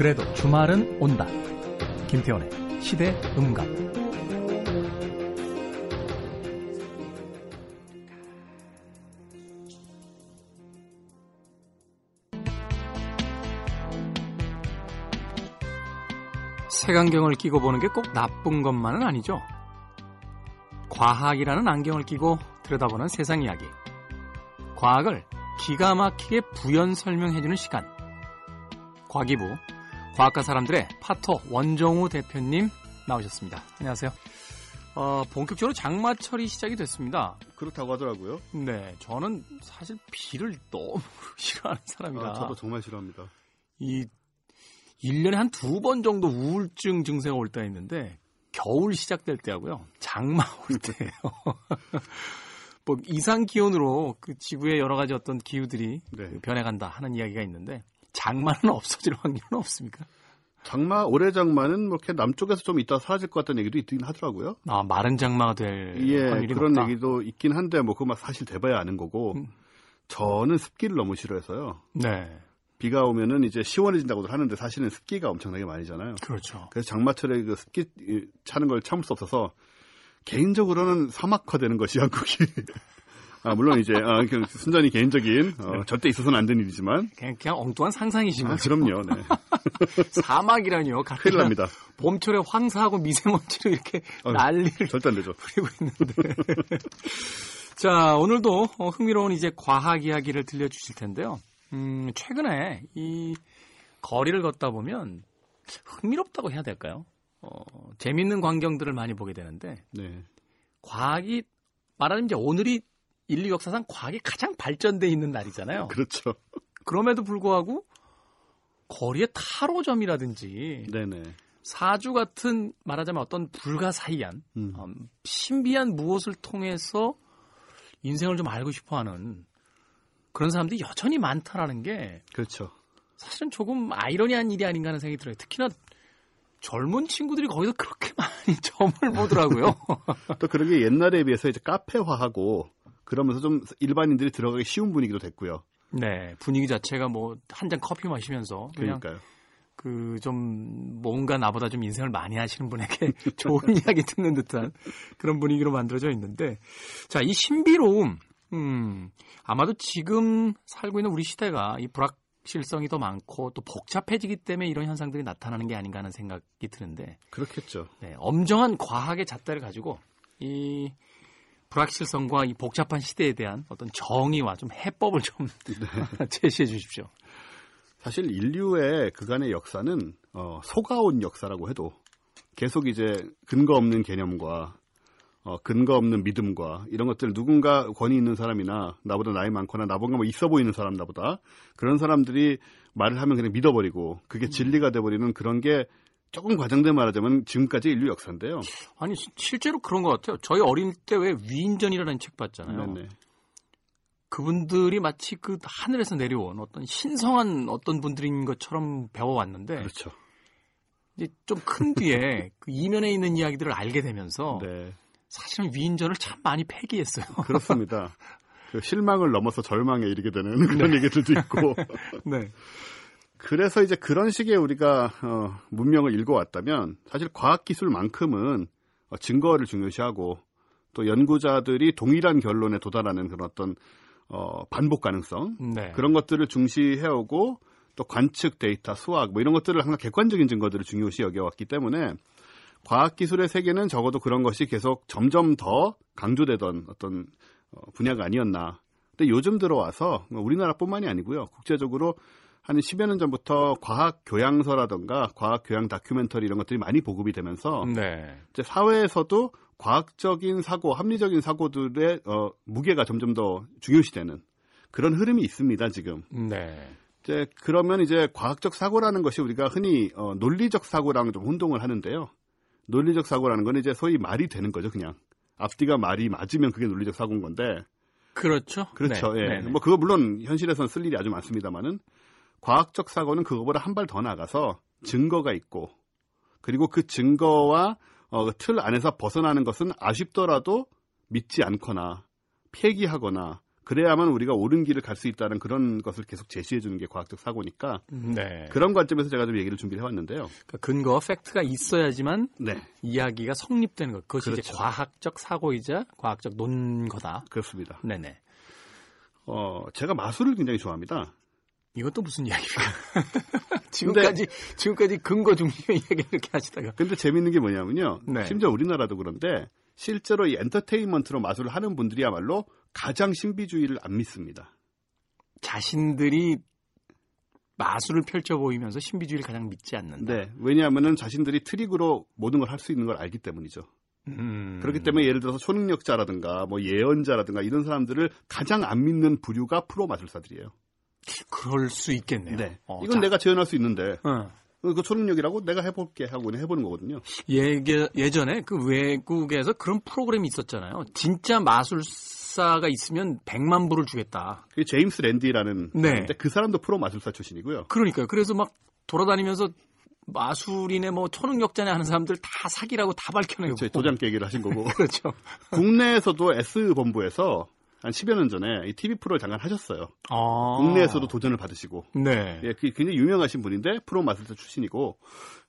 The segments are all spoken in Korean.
그래도 주말은 온다. 김태원의 시대 음감. 색안경을 끼고 보는 게 꼭 나쁜 것만은 아니죠. 과학이라는 안경을 끼고 들여다보는 세상 이야기. 과학을 기가 막히게 부연 설명해주는 시간. 과기부 과학과 사람들의 파토 원정우 대표님 나오셨습니다. 안녕하세요. 어, 본격적으로 장마철이 시작이 됐습니다. 그렇다고 하더라고요. 네, 저는 사실 비를 너무 싫어하는 사람이라. 아, 저도 정말 싫어합니다. 이 1년에 한 두 번 정도 우울증 증세가 올 때가 있는데 겨울 시작될 때하고요. 장마 올 때예요. 뭐 이상 기온으로 그 지구의 여러 가지 어떤 기후들이 네. 그 변해간다 하는 이야기가 있는데 장마는 없어질 확률은 없습니까? 장마 올해 장마는 뭐 이렇게 남쪽에서 좀 이따 사라질 것 같다는 얘기도 있긴 하더라고요. 아 마른 장마가 될 예, 확률이 그런 높다. 얘기도 있긴 한데 뭐 그거 막 사실 돼봐야 아는 거고. 음. 저는 습기를 너무 싫어해서요. 네, 비가 오면은 이제 시원해진다고들 하는데 사실은 습기가 엄청나게 많이잖아요. 그렇죠. 그래서 장마철에 그 습기 이, 차는 걸 참을 수 없어서 개인적으로는 사막화 되는 것이 한국이. 아 물론 이제 아, 그 순전히 개인적인 어, 네. 절대 있어서는 안 되는 일이지만 그냥, 그냥 엉뚱한 상상이신 아, 거죠. 그럼요. 네. 사막이라니요. 큰일 납니다. 봄철에 황사하고 미세먼지로 이렇게 아유, 난리를 절대 안 되죠. 부리고 있는데. 자, 오늘도 어, 흥미로운 이제 과학 이야기를 들려주실 텐데요. 음, 최근에 이 거리를 걷다 보면 흥미롭다고 해야 될까요? 어, 재밌는 광경들을 많이 보게 되는데 네. 과학이 말하자면 이제 오늘이 인류 역사상 과학이 가장 발전돼 있는 날이잖아요. 그렇죠. 그럼에도 불구하고 거리의 타로점이라든지 네네. 사주 같은 말하자면 어떤 불가사의한 음. 음, 신비한 무엇을 통해서 인생을 좀 알고 싶어하는 그런 사람들이 여전히 많다라는 게 그렇죠. 사실은 조금 아이러니한 일이 아닌가 하는 생각이 들어요. 특히나 젊은 친구들이 거기서 그렇게 많이 점을 보더라고요. 또 그러게 옛날에 비해서 이제 카페화하고 그러면서 좀 일반인들이 들어가기 쉬운 분위기도 됐고요. 네, 분위기 자체가 뭐 한 잔 커피 마시면서 그냥 그러니까요. 그좀 뭔가 나보다 좀 인생을 많이 하시는 분에게 좋은 이야기 듣는 듯한 그런 분위기로 만들어져 있는데 자 이 신비로움 음 아마도 지금 살고 있는 우리 시대가 이 불확실성이 더 많고 또 복잡해지기 때문에 이런 현상들이 나타나는 게 아닌가 하는 생각이 드는데 그렇겠죠. 네, 엄정한 과학의 잣대를 가지고 이 불확실성과 이 복잡한 시대에 대한 어떤 정의와 좀 해법을 좀 제시해 주십시오. 사실 인류의 그간의 역사는 어, 속아온 역사라고 해도 계속 이제 근거 없는 개념과 어, 근거 없는 믿음과 이런 것들 누군가 권위 있는 사람이나 나보다 나이 많거나 나보다 뭐 있어 보이는 사람 나보다 그런 사람들이 말을 하면 그냥 믿어버리고 그게 진리가 돼버리는 그런 게 조금 과장돼 말하자면 지금까지 인류 역사인데요. 아니 시- 실제로 그런 것 같아요. 저희 어릴 때왜 위인전이라는 책 봤잖아요. 네네. 그분들이 마치 그 하늘에서 내려온 어떤 신성한 어떤 분들인 것처럼 배워왔는데 그렇죠. 이제 좀 큰 뒤에 그 이면에 있는 이야기들을 알게 되면서 네. 사실은 위인전을 참 많이 폐기했어요. 그렇습니다. 그 실망을 넘어서 절망에 이르게 되는 그런 얘기들도 있고. 네. 그래서 이제 그런 식의 우리가 어, 문명을 읽어왔다면 사실 과학기술만큼은 어, 증거를 중요시하고 또 연구자들이 동일한 결론에 도달하는 그런 어떤 어, 반복 가능성 네. 그런 것들을 중시해오고 또 관측 데이터, 수학 뭐 이런 것들을 항상 객관적인 증거들을 중요시 여겨왔기 때문에 과학기술의 세계는 적어도 그런 것이 계속 점점 더 강조되던 어떤 어, 분야가 아니었나. 근데 요즘 들어와서 우리나라뿐만이 아니고요. 국제적으로 한 10여 년 전부터 과학 교양서라던가 과학 교양 다큐멘터리 이런 것들이 많이 보급이 되면서 네. 이제 사회에서도 과학적인 사고, 합리적인 사고들의 어, 무게가 점점 더 중요시되는 그런 흐름이 있습니다, 지금. 네. 이제 그러면 이제 과학적 사고라는 것이 우리가 흔히 어, 논리적 사고랑 좀 혼동을 하는데요. 논리적 사고라는 건 이제 소위 말이 되는 거죠, 그냥. 앞뒤가 말이 맞으면 그게 논리적 사고인 건데. 그렇죠. 그렇죠. 네. 예. 네, 네. 뭐 그거 물론 현실에서는 쓸 일이 아주 많습니다만은 과학적 사고는 그거보다 한 발 더 나가서 증거가 있고 그리고 그 증거와 어, 그 틀 안에서 벗어나는 것은 아쉽더라도 믿지 않거나 폐기하거나 그래야만 우리가 옳은 길을 갈 수 있다는 그런 것을 계속 제시해 주는 게 과학적 사고니까 네. 그런 관점에서 제가 좀 얘기를 준비를 해왔는데요. 그러니까 근거, 팩트가 있어야지만 네, 이야기가 성립되는 것. 그것이 이제 그렇죠. 과학적 사고이자 과학적 논거다. 그렇습니다. 네네. 어, 제가 마술을 굉장히 좋아합니다. 이것도 무슨 이야기입니까? 지금까지, 지금까지 근거 중심의 이야기를 이렇게 하시다가. 근데 재밌는 게 뭐냐면요. 네. 심지어 우리나라도 그런데 실제로 이 엔터테인먼트로 마술을 하는 분들이야말로 가장 신비주의를 안 믿습니다. 자신들이 마술을 펼쳐 보이면서 신비주의를 가장 믿지 않는다. 네. 왜냐하면은 자신들이 트릭으로 모든 걸 할 수 있는 걸 알기 때문이죠. 음. 그렇기 때문에 예를 들어서 초능력자라든가 뭐 예언자라든가 이런 사람들을 가장 안 믿는 부류가 프로 마술사들이에요. 그럴 수 있겠네요. 네. 어, 이건 자, 내가 재현할 수 있는데 어. 그 초능력이라고 내가 해볼게 하고 해보는 거거든요. 예게, 예전에 그 외국에서 그런 프로그램이 있었잖아요. 진짜 마술사가 있으면 100만 불을 주겠다. 그게 제임스 랜디라는 네. 사람인데 그 사람도 프로 마술사 출신이고요. 그러니까요. 그래서 막 돌아다니면서 마술이네 뭐 초능력자네 하는 사람들 다 사기라고 다 밝혀내고. 제 도장 깨기를 하신 거고 그렇죠. 국내에서도 S 본부에서 한 10여 년 전에 이 TV 프로를 잠깐 하셨어요. 아. 국내에서도 도전을 받으시고 네. 예, 그 굉장히 유명하신 분인데 프로 마술사 출신이고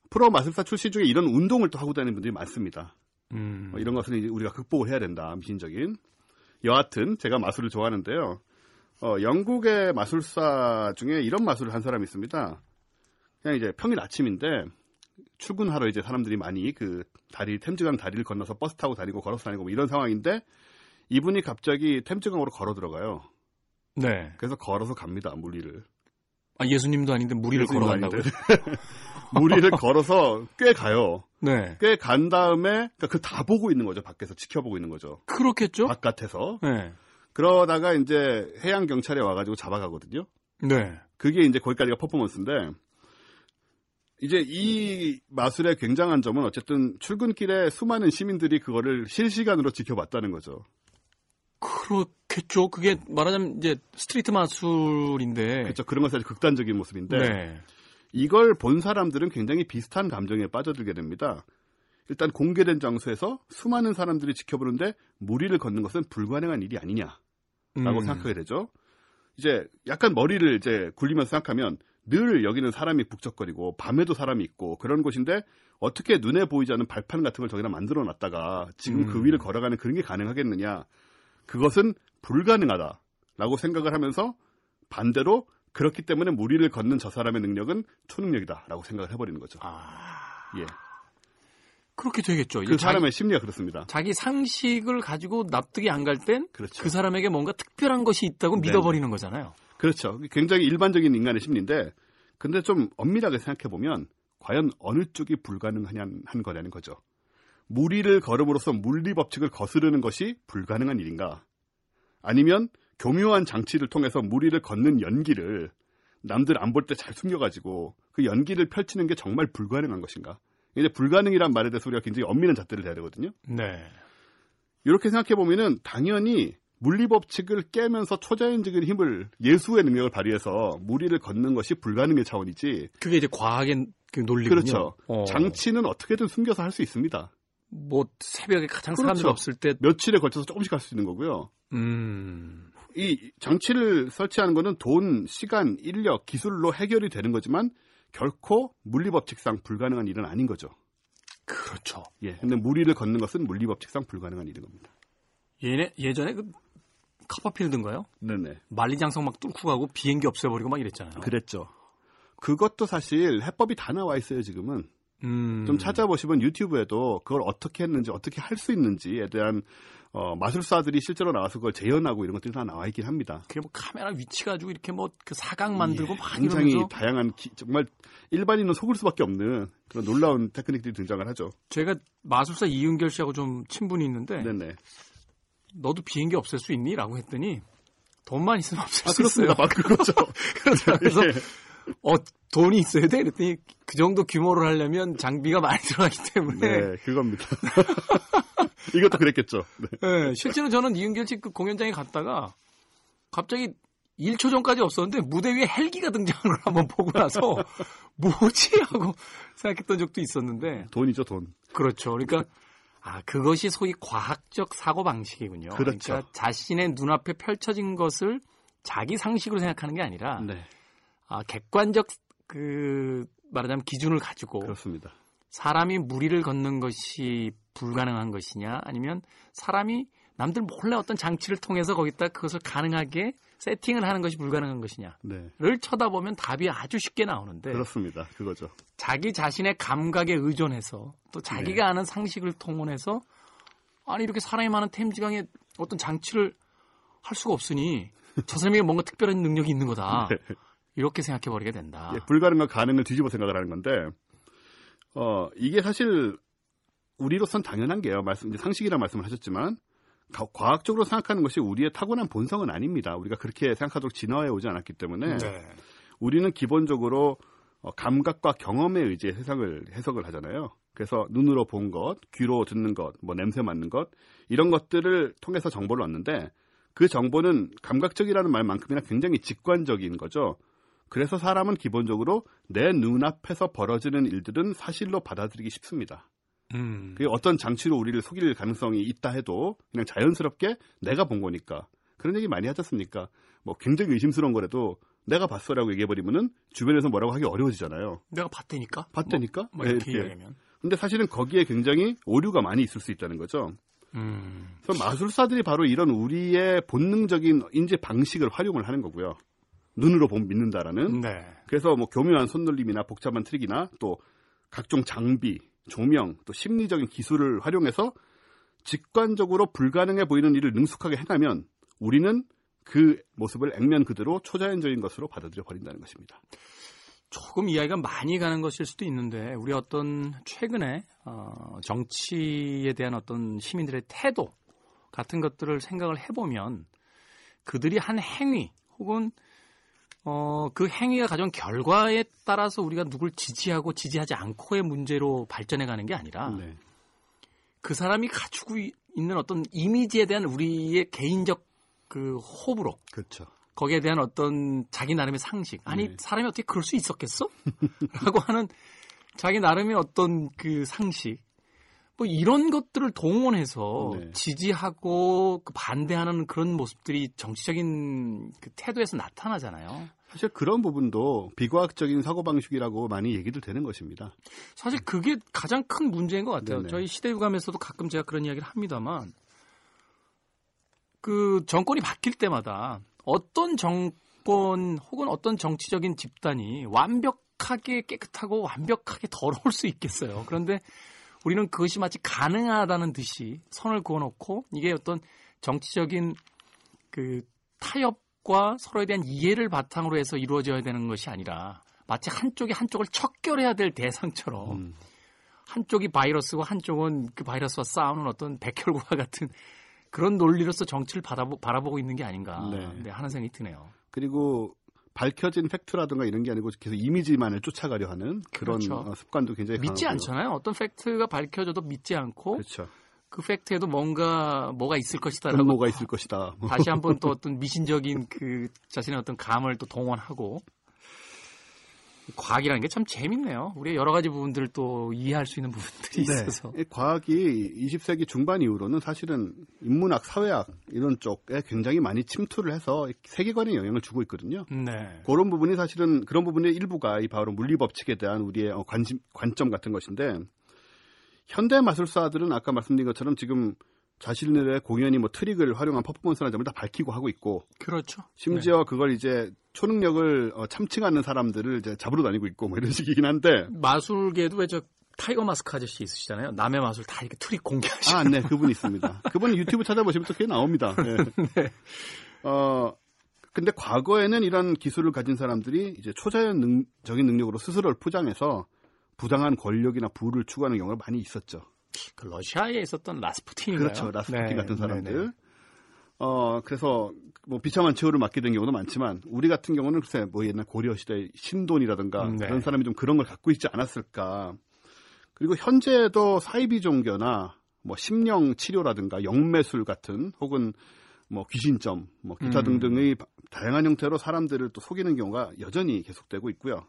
프로 마술사 출신 중에 이런 운동을 또 하고 다니는 분들이 많습니다. 음. 어, 이런 것은 이제 우리가 극복을 해야 된다. 미신적인. 여하튼 제가 마술을 좋아하는데요. 어, 영국의 마술사 중에 이런 마술을 한 사람이 있습니다. 그냥 이제 평일 아침인데 출근하러 이제 사람들이 많이 그 다리 템즈강 다리를 건너서 버스 타고 다니고 걸어서 다니고 뭐 이런 상황인데 이분이 갑자기 템즈강으로 걸어 들어가요. 네. 그래서 걸어서 갑니다. 무리를. 아, 예수님도 아닌데 무리를 걸어 간다고요? 아닌데. 무리를 걸어서 꽤 가요. 네. 꽤 간 다음에 그 다 보고 있는 거죠. 밖에서 지켜보고 있는 거죠. 그렇겠죠? 바깥에서. 네. 그러다가 이제 해양 경찰에 와가지고 잡아가거든요. 네. 그게 이제 거기까지가 퍼포먼스인데 이제 이 마술의 굉장한 점은 어쨌든 출근길에 수많은 시민들이 그거를 실시간으로 지켜봤다는 거죠. 그렇겠죠. 그게 말하자면 이제 street 마술인데. 그렇죠. 그런 것이 아주 극단적인 모습인데 네. 이걸 본 사람들은 굉장히 비슷한 감정에 빠져들게 됩니다. 일단 공개된 장소에서 수많은 사람들이 지켜보는데 물 위를 걷는 것은 불가능한 일이 아니냐라고 음. 생각하게 되죠. 이제 약간 머리를 이제 굴리면서 생각하면 늘 여기는 사람이 북적거리고 밤에도 사람이 있고 그런 곳인데 어떻게 눈에 보이지 않는 발판 같은 걸 저기다 만들어 놨다가 지금 그 음. 위를 걸어가는 그런 게 가능하겠느냐. 그것은 불가능하다라고 생각을 하면서 반대로 그렇기 때문에 무리를 걷는 저 사람의 능력은 초능력이다라고 생각을 해버리는 거죠. 아, 예. 그렇게 되겠죠. 그 자기, 사람의 심리가 그렇습니다. 자기 상식을 가지고 납득이 안 갈 땐그 그렇죠. 사람에게 뭔가 특별한 것이 있다고 네네. 믿어버리는 거잖아요. 그렇죠. 굉장히 일반적인 인간의 심리인데, 근데 좀 엄밀하게 생각해 보면 과연 어느 쪽이 불가능한 한 거냐는 거죠. 무리를 걸음으로써 물리 법칙을 거스르는 것이 불가능한 일인가? 아니면 교묘한 장치를 통해서 무리를 걷는 연기를 남들 안 볼 때 잘 숨겨가지고 그 연기를 펼치는 게 정말 불가능한 것인가? 이제 불가능이란 말에 대해서 우리가 굉장히 엄밀한 잣대를 대야 되거든요. 네. 이렇게 생각해 보면은 당연히 물리 법칙을 깨면서 초자연적인 힘을 예수의 능력을 발휘해서 무리를 걷는 것이 불가능의 차원이지. 그게 이제 과학의 그 논리군요. 그렇죠. 어. 장치는 어떻게든 숨겨서 할 수 있습니다. 뭐 새벽에 가장 사람들 그렇죠. 없을 때 며칠에 걸쳐서 조금씩 할 수 있는 거고요. 음. 이 장치를 설치하는 거는 돈, 시간, 인력, 기술로 해결이 되는 거지만 결코 물리 법칙상 불가능한 일은 아닌 거죠. 그렇죠. 예. 근데 무리를 걷는 것은 물리 법칙상 불가능한 일인 겁니다. 예네, 예전에 그 카퍼필드인가요? 네네. 만리장성 막 뚫고 가고 비행기 없애버리고 막 이랬잖아요. 그랬죠. 그것도 사실 해법이 다 나와 있어요, 지금은. 음. 좀 찾아보시면 유튜브에도 그걸 어떻게 했는지 어떻게 할 수 있는지에 대한 어, 마술사들이 실제로 나와서 그걸 재현하고 이런 것들이 다 나와 있긴 합니다. 그게 뭐 카메라 위치 가지고 이렇게 뭐 그 사각 만들고 막 굉장히 이러면서 다양한 기- 정말 일반인은 속을 수밖에 없는 그런 놀라운 테크닉들이 등장을 하죠. 제가 마술사 이은결 씨하고 좀 친분이 있는데 네네. 너도 비행기 없앨 수 있니? 라고 했더니 돈만 있으면 없앨 아수 있어요. 그렇습니다. 막 그거죠. 그래서 예. 어 돈이 있어야 돼? 그랬더니 그 정도 규모를 하려면 장비가 많이 들어가기 때문에 네, 그겁니다. 이것도 그랬겠죠. 네. 네, 실제로 저는 이은결 씨 그 공연장에 갔다가 갑자기 1초 전까지 없었는데 무대 위에 헬기가 등장하는 걸 한번 보고 나서 뭐지 하고 생각했던 적도 있었는데 돈이죠, 돈. 그렇죠. 그러니까 아, 그것이 소위 과학적 사고 방식이군요. 그렇죠. 러니까 자신의 눈앞에 펼쳐진 것을 자기 상식으로 생각하는 게 아니라 네, 아, 객관적 그 말하자면 기준을 가지고 그렇습니다. 사람이 무리를 걷는 것이 불가능한 것이냐 아니면 사람이 남들 몰래 어떤 장치를 통해서 거기다 그것을 가능하게 세팅을 하는 것이 불가능한 것이냐를 네, 쳐다보면 답이 아주 쉽게 나오는데 그렇습니다. 그거죠. 자기 자신의 감각에 의존해서 또 자기가 네. 아는 상식을 통원해서 아니 이렇게 사람이 많은 템지강에 어떤 장치를 할 수가 없으니 저 사람에게 뭔가 특별한 능력이 있는 거다. 네. 이렇게 생각해 버리게 된다. 예, 불가능과 가능을 뒤집어 생각을 하는 건데, 어, 이게 사실 우리로선 당연한 게요. 말씀, 이제 상식이라 말씀을 하셨지만, 가- 과학적으로 생각하는 것이 우리의 타고난 본성은 아닙니다. 우리가 그렇게 생각하도록 진화해 오지 않았기 때문에, 네. 우리는 기본적으로 어, 감각과 경험에 의지해 해석을, 해석을 하잖아요. 그래서 눈으로 본 것, 귀로 듣는 것, 뭐 냄새 맡는 것, 이런 것들을 통해서 정보를 얻는데, 그 정보는 감각적이라는 말만큼이나 굉장히 직관적인 거죠. 그래서 사람은 기본적으로 내 눈앞에서 벌어지는 일들은 사실로 받아들이기 쉽습니다. 음. 그게 어떤 장치로 우리를 속일 가능성이 있다 해도 그냥 자연스럽게 내가 본 거니까. 그런 얘기 많이 하지 않습니까? 뭐 굉장히 의심스러운 거라도 내가 봤어라고 얘기해버리면은 주변에서 뭐라고 하기 어려워지잖아요. 내가 봤다니까. 봤다니까? 뭐, 뭐 네, 이렇게 이렇게. 이야기하면. 근데 사실은 거기에 굉장히 오류가 많이 있을 수 있다는 거죠. 음. 그래서 마술사들이 바로 이런 우리의 본능적인 인지 방식을 활용을 하는 거고요. 눈으로 보면 믿는다라는. 네. 그래서 뭐 교묘한 손놀림이나 복잡한 트릭이나 또 각종 장비, 조명, 또 심리적인 기술을 활용해서 직관적으로 불가능해 보이는 일을 능숙하게 행하면 우리는 그 모습을 액면 그대로 초자연적인 것으로 받아들여 버린다는 것입니다. 조금 이야기가 많이 가는 것일 수도 있는데 우리 어떤 최근에 어, 정치에 대한 어떤 시민들의 태도 같은 것들을 생각을 해보면 그들이 한 행위 혹은 어, 그 행위가 가져온 결과에 따라서 우리가 누굴 지지하고 지지하지 않고의 문제로 발전해 가는 게 아니라 네. 그 사람이 가지고 이- 있는 어떤 이미지에 대한 우리의 개인적 그 호불호 그렇죠. 거기에 대한 어떤 자기 나름의 상식. 아니, 네. 사람이 어떻게 그럴 수 있었겠어? 라고 하는 자기 나름의 어떤 그 상식. 뭐 이런 것들을 동원해서 네. 지지하고 그 반대하는 그런 모습들이 정치적인 그 태도에서 나타나잖아요. 사실 그런 부분도 비과학적인 사고방식이라고 많이 얘기들 되는 것입니다. 사실 그게 가장 큰 문제인 것 같아요. 네네. 저희 시대유감에서도 가끔 제가 그런 이야기를 합니다만, 그 정권이 바뀔 때마다 어떤 정권 혹은 어떤 정치적인 집단이 완벽하게 깨끗하고 완벽하게 더러울 수 있겠어요. 그런데 우리는 그것이 마치 가능하다는 듯이 선을 그어놓고 이게 어떤 정치적인 그 타협과 서로에 대한 이해를 바탕으로 해서 이루어져야 되는 것이 아니라 마치 한쪽이 한쪽을 척결해야 될 대상처럼 음. 한쪽이 바이러스고 한쪽은 그 바이러스와 싸우는 어떤 백혈구와 같은 그런 논리로서 정치를 받아보, 바라보고 있는 게 아닌가 네. 네, 하는 생각이 드네요. 그리고 밝혀진 팩트라든가 이런 게 아니고 계속 이미지만을 쫓아가려 하는 그런 그렇죠. 어, 습관도 굉장히 믿지 강하고요. 않잖아요. 어떤 팩트가 밝혀져도 믿지 않고 그렇죠. 그 팩트에도 뭔가 뭐가 있을 것이다라고 음모가 있을 것이다. 뭐. 다시 한번 또 어떤 미신적인 그 자신의 어떤 감을 또 동원하고 과학이라는 게 참 재밌네요. 우리가 여러 가지 부분들을 또 이해할 수 있는 부분들이 있어서 이 과학이 20세기 중반 이후로는 사실은 인문학, 사회학 이런 쪽에 굉장히 많이 침투를 해서 세계관에 영향을 주고 있거든요. 네. 그런 부분이 사실은 그런 부분의 일부가 이 바로 물리 법칙에 대한 우리의 어, 관심, 관점 같은 것인데 현대 마술사들은 아까 말씀드린 것처럼 지금 자신들의 공연이 뭐 트릭을 활용한 퍼포먼스란 점을 다 밝히고 하고 있고 그렇죠. 심지어 그걸 이제 초능력을 어, 참칭하는 사람들을 이제 잡으러 다니고 있고 뭐 이런 식이긴 한데 마술계도 왜 저 타이거 마스크 아저씨 있으시잖아요. 남의 마술 다 이렇게 트릭 공개하시고. 아, 네, 그분 있습니다. 그분 유튜브 찾아보시면 또 그게 나옵니다. 네. 어, 근데 과거에는 이런 기술을 가진 사람들이 이제 초자연적인 능력으로 스스로를 포장해서 부당한 권력이나 부를 추구하는 경우가 많이 있었죠. 그 러시아에 있었던 라스푸틴인가요? 그렇죠. 라스푸틴 네, 같은 사람들. 네, 네. 어, 그래서 뭐 비참한 최후를 맞게 된 경우도 많지만 우리 같은 경우는 글쎄 뭐 옛날 고려 시대 신돈이라든가 음, 네. 그런 사람이 좀 그런 걸 갖고 있지 않았을까. 그리고 현재도 사이비 종교나 뭐 심령 치료라든가 영매술 같은 혹은 뭐 귀신점, 뭐 기타 음. 등등의 바- 다양한 형태로 사람들을 또 속이는 경우가 여전히 계속되고 있고요.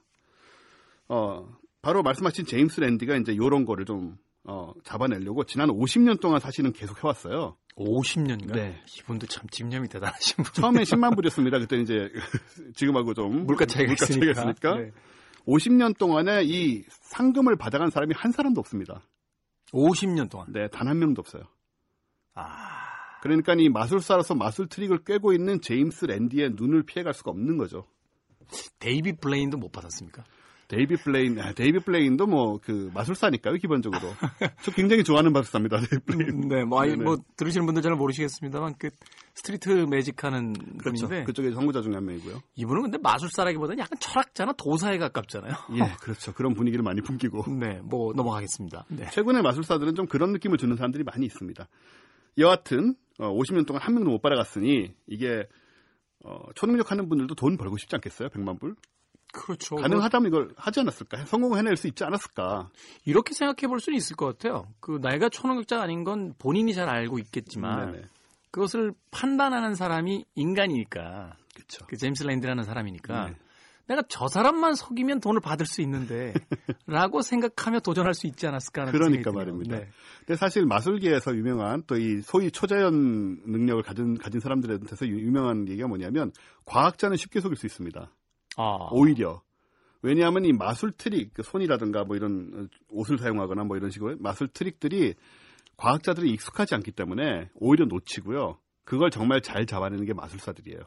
어, 바로 말씀하신 제임스 랜디가 이제 요런 거를 좀 어, 잡아내려고 지난 50년 동안 사실은 계속 해왔어요. 50년간? 네. 이분도 참 집념이 대단하신 분. 처음에 10만 불이었습니다. 그때 이제 지금하고 좀 물가 차이가 있으니까. 있으니까. 네. 50년 동안에 이 상금을 받아간 사람이 한 사람도 없습니다. 50년 동안. 네, 단 한 명도 없어요. 아. 그러니까 이 마술사로서 마술 트릭을 꿰고 있는 제임스 랜디의 눈을 피해갈 수가 없는 거죠. 데이비 블레인도 못 받았습니까? 데이비 블레인, 아, 데이비 블레인도 뭐 그 마술사니까요, 기본적으로. 저 굉장히 좋아하는 마술사입니다, 데이비 블레인. 네, 뭐, 아이, 네네. 뭐, 들으시는 분들 잘 모르시겠습니다만, 그, street magic 하는 그렇죠. 분인데, 그쪽에 선구자 중에 한 명이고요. 이분은 근데 마술사라기보다는 약간 철학자나 도사에 가깝잖아요. 예, 그렇죠. 그런 분위기를 많이 풍기고. 네, 뭐, 넘어가겠습니다. 네. 최근의 마술사들은 좀 그런 느낌을 주는 사람들이 많이 있습니다. 여하튼 어, 50년 동안 한 명도 못 받아갔으니 이게 어, 초능력 하는 분들도 돈 벌고 싶지 않겠어요? 100만 불? 그렇죠. 가능하다면 이걸 하지 않았을까? 성공을 해낼 수 있지 않았을까? 이렇게 생각해 볼 수는 있을 것 같아요. 그, 내가 초능력자가 아닌 건 본인이 잘 알고 있겠지만, 네네. 그것을 판단하는 사람이 인간이니까, 그렇죠. 그 제임스 랜드라는 사람이니까, 네. 내가 저 사람만 속이면 돈을 받을 수 있는데, 라고 생각하며 도전할 수 있지 않았을까 하는 그러니까. 말입니다. 네. 근데 사실 마술계에서 유명한 또 이 소위 초자연 능력을 가진 가진 사람들한테서 유- 유명한 얘기가 뭐냐면 과학자는 쉽게 속일 수 있습니다. 아, 오히려 왜냐하면 이 마술 트릭 그 손이라든가 뭐 이런 옷을 사용하거나 뭐 이런 식으로 마술 트릭들이 과학자들이 익숙하지 않기 때문에 오히려 놓치고요. 그걸 정말 잘 잡아내는 게 마술사들이에요.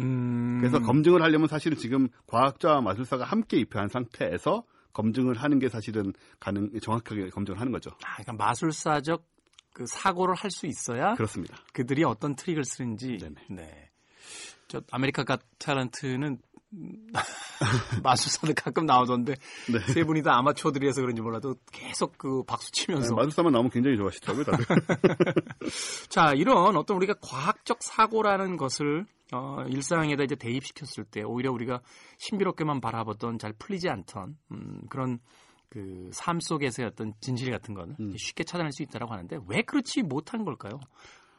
음, 그래서 검증을 하려면 사실은 지금 과학자와 마술사가 함께 입회한 상태에서 검증을 하는 게 사실은 가능 정확하게 검증을 하는 거죠. 아, 그러니까 마술사적 그 사고를 할 수 있어야 그렇습니다. 그들이 어떤 트릭을 쓰는지. 네네. 네. 저 America Got Talent는 음, 마술사들 가끔 나오던데 네. 세 분이 다 아마추어들이라서 그런지 몰라도 계속 그 박수 치면서 마술사만 나오면 굉장히 좋아하시더라고요, 다들. 자 이런 어떤 우리가 과학적 사고라는 것을 어, 일상에다 이제 대입시켰을 때 오히려 우리가 신비롭게만 바라보던 잘 풀리지 않던 음, 그런 그 삶 속에서의 어떤 진실 같은 거는 음. 쉽게 찾아낼 수 있다라고 하는데 왜 그렇지 못한 걸까요?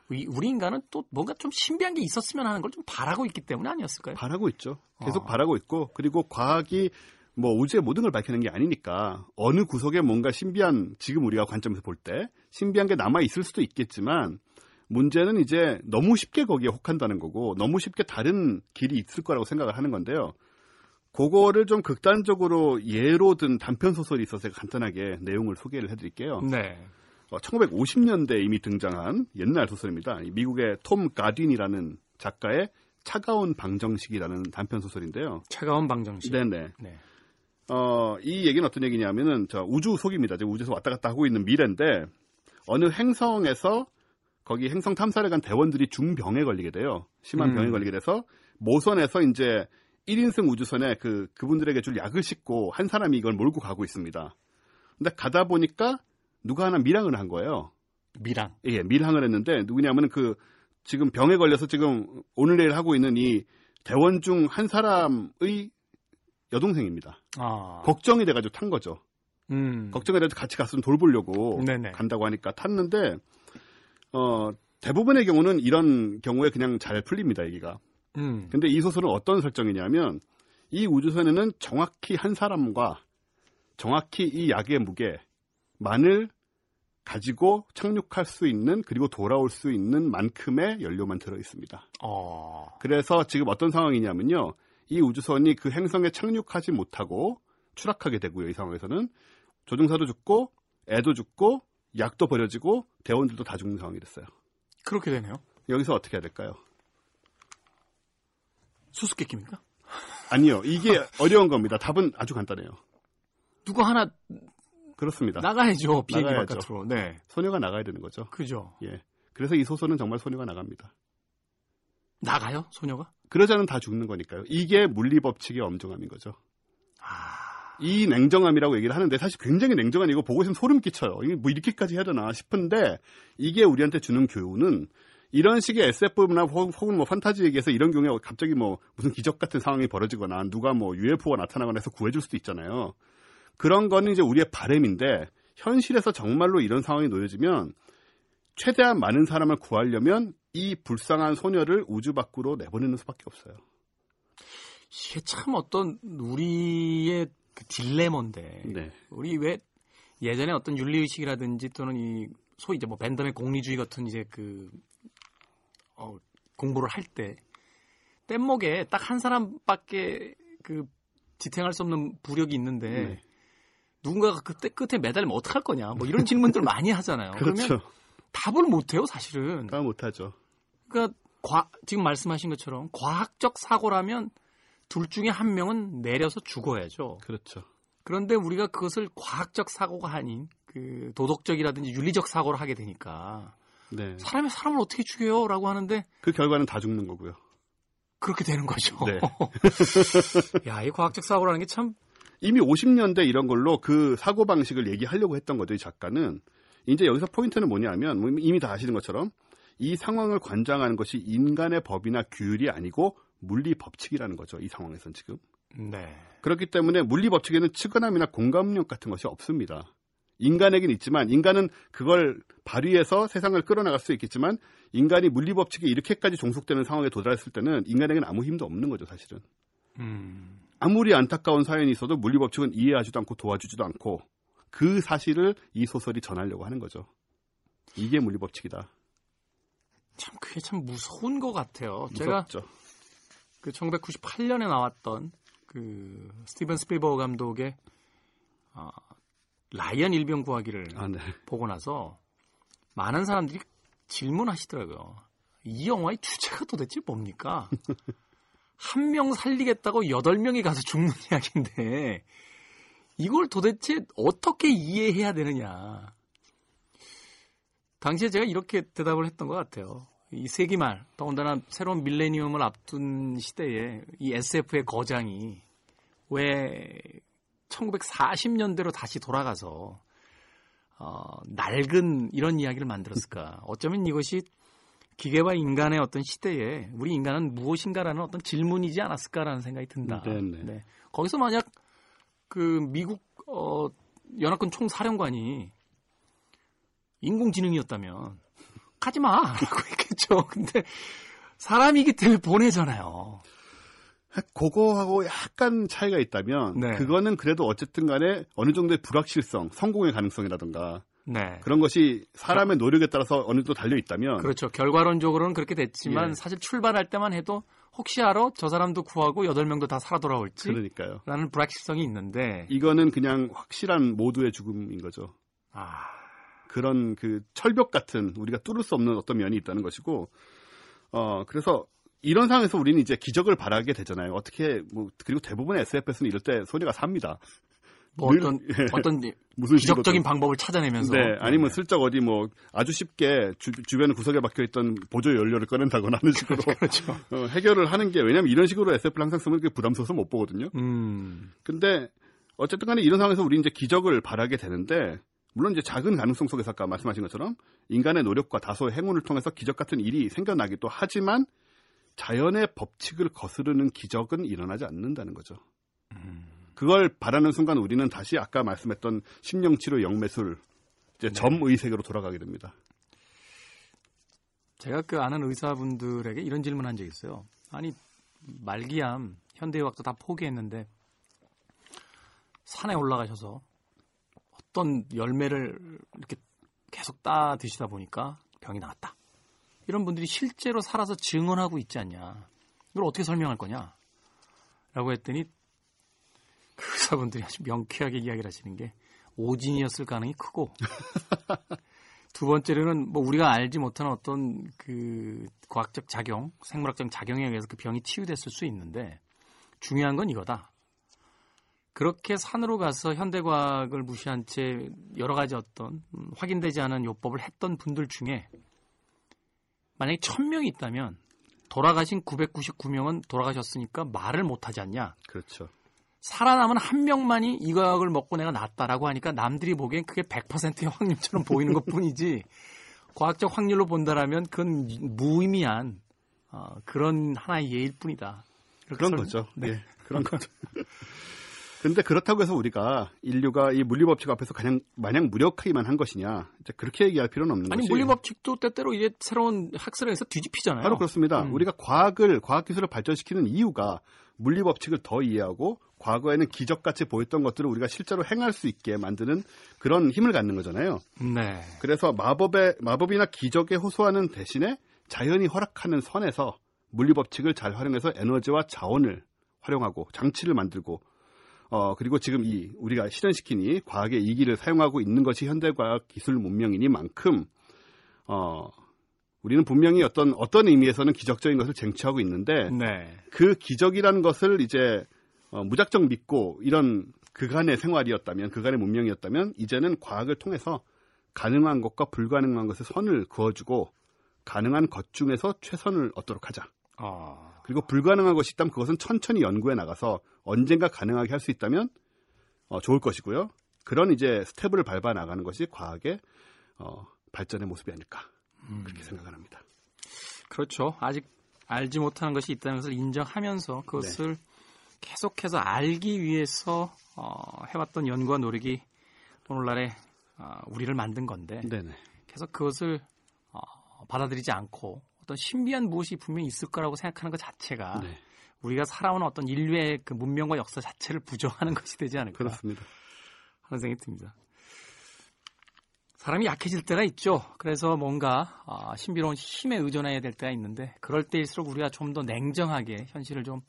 우리, 우리 인간은 또 뭔가 좀 신비한 게 있었으면 하는 걸 좀 바라고 있기 때문에 아니었을까요? 바라고 있죠. 계속 어. 바라고 있고 그리고 과학이 뭐 우주의 모든 걸 밝히는 게 아니니까 어느 구석에 뭔가 신비한 지금 우리가 관점에서 볼 때 신비한 게 남아 있을 수도 있겠지만 문제는 이제 너무 쉽게 거기에 혹한다는 거고 너무 쉽게 다른 길이 있을 거라고 생각을 하는 건데요. 그거를 좀 극단적으로 예로 든 단편 소설이 있어서 간단하게 내용을 소개를 해드릴게요. 네. 1950년대 이미 등장한 옛날 소설입니다. 이 미국의 톰 가딘이라는 작가의 차가운 방정식이라는 단편 소설인데요. 차가운 방정식. 네네. 네. 어, 이 얘기는 어떤 얘기냐면은 저 우주 속입니다. 지금 우주에서 왔다 갔다 하고 있는 미래인데 어느 행성에서 거기 행성 탐사를 간 대원들이 중병에 걸리게 돼요. 심한 음. 병에 걸리게 돼서 모선에서 이제 1인승 우주선에 그 그분들에게 줄 약을 싣고 한 사람이 이걸 몰고 가고 있습니다. 근데 가다 보니까 누가 하나 밀항을 한 거예요. 미랑. 예, 밀항을 했는데 누구냐면은 그 지금 병에 걸려서 지금 오늘 내일 하고 있는 이 대원 중 한 사람의 여동생입니다. 아. 걱정이 돼가지고 탄 거죠. 음. 걱정이 돼서 같이 갔으면 돌보려고 네네. 간다고 하니까 탔는데 어 대부분의 경우는 이런 경우에 그냥 잘 풀립니다 얘기가. 음. 근데 이 소설은 어떤 설정이냐면 이 우주선에는 정확히 한 사람과 정확히 이 약의 무게 만을 가지고 착륙할 수 있는 그리고 돌아올 수 있는 만큼의 연료만 들어 있습니다. 어. 그래서 지금 어떤 상황이냐면요. 이 우주선이 그 행성에 착륙하지 못하고 추락하게 되고요. 이 상황에서는 조종사도 죽고 애도 죽고 약도 버려지고 대원들도 다 죽는 상황이 됐어요. 그렇게 되네요. 여기서 어떻게 해야 될까요? 수수께끼입니까? 아니요. 이게 어려운 겁니다. 답은 아주 간단해요. 누구 하나 그렇습니다. 나가야죠. 비행기 나가야죠. 바깥으로. 네. 소녀가 나가야 되는 거죠. 그죠. 예. 그래서 이 소설은 정말 소녀가 나갑니다. 나가요? 소녀가? 그러자는 다 죽는 거니까요. 이게 물리 법칙의 엄정함인 거죠. 아. 이 냉정함이라고 얘기를 하는데 사실 굉장히 냉정한 이거 보고 있으면 소름 끼쳐요. 이게 뭐 이렇게까지 해야 되나 싶은데 이게 우리한테 주는 교훈은 이런 식의 SF나 혹은 뭐 판타지 얘기에서 이런 경우에 갑자기 뭐 무슨 기적 같은 상황이 벌어지거나 누가 뭐 UFO가 나타나거나 해서 구해줄 수도 있잖아요. 그런 거는 이제 우리의 바램인데 현실에서 정말로 이런 상황이 놓여지면 최대한 많은 사람을 구하려면 이 불쌍한 소녀를 우주 밖으로 내보내는 수밖에 없어요. 이게 참 어떤 우리의 그 딜레머인데 네. 우리 왜 예전에 어떤 윤리 의식이라든지 또는 이 소위 이제 뭐 밴덤의 공리주의 같은 이제 그 어, 공부를 할 때 뗏목에 딱 한 사람밖에 그 지탱할 수 없는 부력이 있는데 네. 누군가가 그때 끝에 매달리면 어떡할 거냐 뭐 이런 질문들 많이 하잖아요. 그러면 그렇죠. 답을 못 해요, 사실은. 아, 못하죠. 그러니까 과- 지금 말씀하신 것처럼 과학적 사고라면 둘 중에 한 명은 내려서 죽어야죠. 그렇죠. 그런데 우리가 그것을 과학적 사고가 아닌 그 도덕적이라든지 윤리적 사고를 하게 되니까 네. 사람이 사람을 어떻게 죽여요라고 하는데 그 결과는 다 죽는 거고요. 그렇게 되는 거죠. 네. 야, 이 과학적 사고라는 게 참 이미 50년대 이런 걸로 그 사고 방식을 얘기하려고 했던 거죠, 이 작가는. 이제 여기서 포인트는 뭐냐면 뭐 이미 다 아시는 것처럼 이 상황을 관장하는 것이 인간의 법이나 규율이 아니고 물리 법칙이라는 거죠. 이 상황에선 지금. 네. 그렇기 때문에 물리 법칙에는 측은함이나 공감력 같은 것이 없습니다. 인간에겐 있지만 인간은 그걸 발휘해서 세상을 끌어나갈 수 있겠지만 인간이 물리 법칙에 이렇게까지 종속되는 상황에 도달했을 때는 인간에게는 아무 힘도 없는 거죠, 사실은. 음. 아무리 안타까운 사연이 있어도 물리 법칙은 이해하지도 않고 도와주지도 않고 그 사실을 이 소설이 전하려고 하는 거죠. 이게 물리 법칙이다. 참 그게 참 무서운 것 같아요. 제가 무섭죠. 그 1998년에 나왔던 그 스티븐 스필버그 감독의 아, 라이언 일병 구하기를 아, 네. 보고 나서 많은 사람들이 질문하시더라고요. 이 영화의 주제가 도대체 뭡니까? 한 명 살리겠다고 여덟 명이 가서 죽는 이야기인데 이걸 도대체 어떻게 이해해야 되느냐. 당시에 제가 이렇게 대답을 했던 것 같아요. 이 세기 말, 더군다나 새로운 밀레니엄을 앞둔 시대에 이 SF의 거장이 왜 1940년대로 다시 돌아가서 어, 낡은 이런 이야기를 만들었을까? 어쩌면 이것이 기계와 인간의 어떤 시대에 우리 인간은 무엇인가라는 어떤 질문이지 않았을까라는 생각이 든다. 네네. 네. 거기서 만약 그 미국 어, 연합군 총사령관이 인공지능이었다면 가지 마라고 했겠죠. 근데 사람이기 때문에 보내잖아요. 그거하고 약간 차이가 있다면 네. 그거는 그래도 어쨌든 간에 어느 정도의 불확실성, 성공의 가능성이라든가 네. 그런 것이 사람의 노력에 따라서 어느 정도 달려 있다면 그렇죠. 결과론적으로는 그렇게 됐지만 예. 사실 출발할 때만 해도 혹시 알아? 저 사람도 구하고 여덟 명도 다 살아 돌아올지? 그러니까요. 라는 불확실성이 있는데 이거는 그냥 확실한 모두의 죽음인 거죠. 아, 그런 그 철벽 같은 우리가 뚫을 수 없는 어떤 면이 있다는 것이고 어 그래서 이런 상황에서 우리는 이제 기적을 바라게 되잖아요. 어떻게 뭐 그리고 대부분의 SFS는 이럴 때 소리가 삽니다. 뭐 늘- 어떤 예. 어떤 무슨 기적적인. 방법을 찾아내면서 네, 아니면 슬쩍 어디 뭐 아주 쉽게 주, 주변 구석에 박혀 있던 보조 연료를 꺼낸다거나 하는 식으로 그렇죠. 어, 해결을 하는 게 왜냐면 이런 식으로 SF를 항상 쓰면 그게 부담스러워서 못 보거든요. 음, 근데 어쨌든 간에 이런 상황에서 우리 이제 기적을 바라게 되는데 물론 이제 작은 가능성 속에서 아까 말씀하신 것처럼 인간의 노력과 다소의 행운을 통해서 기적 같은 일이 생겨나기도 하지만 자연의 법칙을 거스르는 기적은 일어나지 않는다는 거죠. 그걸 바라는 순간 우리는 다시 아까 말씀했던 심령치료 영매술 이제 점의 세계로 돌아가게 됩니다. 제가 그 아는 의사분들에게 이런 질문한 적이 있어요. 아니 말기암 현대의학도 다 포기했는데 산에 올라가셔서 어떤 열매를 이렇게 계속 따 드시다 보니까 병이 나왔다. 이런 분들이 실제로 살아서 증언하고 있지 않냐. 이걸 어떻게 설명할 거냐? 라고 했더니 그 의사분들이 아주 명쾌하게 이야기를 하시는 게 오진이었을 가능이 크고 두 번째로는 뭐 우리가 알지 못하는 어떤 그 과학적 작용, 생물학적 작용에 의해서 그 병이 치유됐을 수 있는데 중요한 건 이거다. 그렇게 산으로 가서 현대과학을 무시한 채 여러 가지 어떤 음, 확인되지 않은 요법을 했던 분들 중에 만약에 1000명이 있다면 돌아가신 999명은 돌아가셨으니까 말을 못하지 않냐. 그렇죠. 살아남은 한 명만이 이 과학을 먹고 내가 낫다라고 하니까 남들이 보기엔 그게 100%의 확률처럼 보이는 것 뿐이지 과학적 확률로 본다라면 그건 무의미한 어, 그런 하나의 예일 뿐이다. 그런 설- 거죠. 네. 네, 그런 거죠. 근데 그렇다고 해서 우리가 인류가 이 물리법칙 앞에서 그냥 마냥 무력하기만 한 것이냐 이제 그렇게 얘기할 필요는 없는 아니 것이 물리법칙도 때때로 이제 새로운 학설에 의해서 뒤집히잖아요. 바로 그렇습니다. 음. 우리가 과학을 과학 기술을 발전시키는 이유가 물리 법칙을 더 이해하고 과거에는 기적같이 보였던 것들을 우리가 실제로 행할 수 있게 만드는 그런 힘을 갖는 거잖아요. 네. 그래서 마법의 마법이나 기적에 호소하는 대신에 자연이 허락하는 선에서 물리 법칙을 잘 활용해서 에너지와 자원을 활용하고 장치를 만들고 어 그리고 지금 이 우리가 실현시킨 이 과학의 이기를 사용하고 있는 것이 현대 과학 기술 문명이니만큼 어 우리는 분명히 어떤 어떤 의미에서는 기적적인 것을 쟁취하고 있는데 네. 그 기적이라는 것을 이제 어, 무작정 믿고 이런 그간의 생활이었다면 그간의 문명이었다면 이제는 과학을 통해서 가능한 것과 불가능한 것의 선을 그어주고 가능한 것 중에서 최선을 얻도록 하자. 어. 그리고 불가능한 것이 있다면 그것은 천천히 연구해 나가서 언젠가 가능하게 할 수 있다면 어, 좋을 것이고요. 그런 이제 스텝을 밟아 나가는 것이 과학의 어, 발전의 모습이 아닐까 그렇게 생각을 합니다. 그렇죠. 아직 알지 못하는 것이 있다는 것을 인정하면서 그것을 계속해서 알기 위해서 어, 해왔던 연구와 노력이 오늘날의 어, 우리를 만든 건데 네네. 계속 그것을 어, 받아들이지 않고 어떤 신비한 무엇이 분명히 있을 거라고 생각하는 것 자체가 네. 우리가 살아온 어떤 인류의 그 문명과 역사 자체를 부정하는 것이 되지 않을까 그렇습니다. 하는 생각이 듭니다. 사람이 약해질 때가 있죠. 그래서 뭔가 아, 신비로운 힘에 의존해야 될 때가 있는데 그럴 때일수록 우리가 좀 더 냉정하게 현실을 좀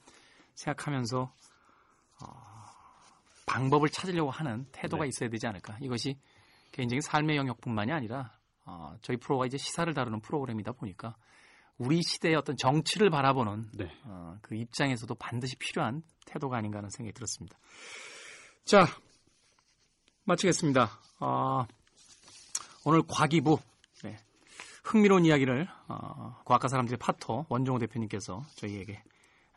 생각하면서 어, 방법을 찾으려고 하는 태도가 네. 있어야 되지 않을까. 이것이 개인적인 삶의 영역뿐만이 아니라 어, 저희 프로가 이제 시사를 다루는 프로그램이다 보니까 우리 시대의 어떤 정치를 바라보는 네. 어, 그 입장에서도 반드시 필요한 태도가 아닌가 하는 생각이 들었습니다. 자, 마치겠습니다. 어, 오늘 과기부 네, 흥미로운 이야기를 어, 과학과 사람들의 파토 원종호 대표님께서 저희에게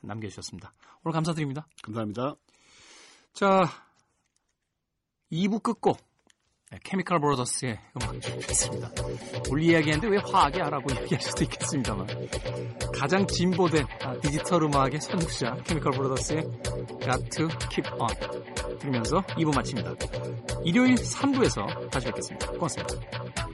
남겨주셨습니다. 오늘 감사드립니다. 감사합니다. 자, 2부 끝곡 네, 케미컬 브로더스의 음악 듣겠습니다. 우리 이야기하는데 왜 화학이야라고 이야기할 수도 있겠습니다만 가장 진보된 아, 디지털 음악의 선구자 케미컬 브로더스의 Got to Keep On 들으면서 2부 마칩니다. 일요일 3부에서 다시 뵙겠습니다. 고맙습니다.